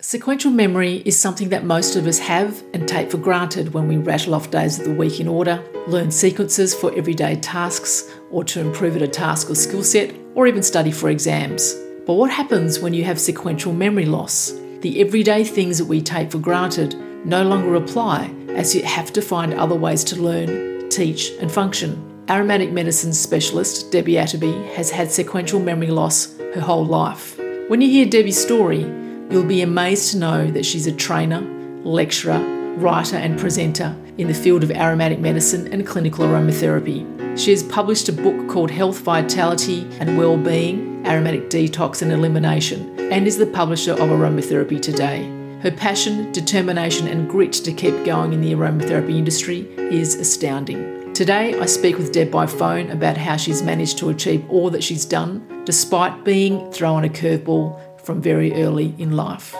Sequential memory is something that most of us have and take for granted when we rattle off days of the week in order, learn sequences for everyday tasks or to improve at a task or skill set, or even study for exams. But what happens when you have sequential memory loss? The everyday things that we take for granted no longer apply as you have to find other ways to learn, teach, and function. Aromatic medicine specialist Deby Atterby has had sequential memory loss her whole life. When you hear Deby's story, You'll be amazed to know that she's a trainer, lecturer, writer, and presenter in the field of aromatic medicine and clinical aromatherapy. She has published a book called Health, Vitality and Wellbeing Aromatic Detox and Elimination and is the publisher of Aromatherapy Today. Her passion, determination, and grit to keep going in the aromatherapy industry is astounding. Today, I speak with Deb by phone about how she's managed to achieve all that she's done despite being thrown a curveball from very early in life.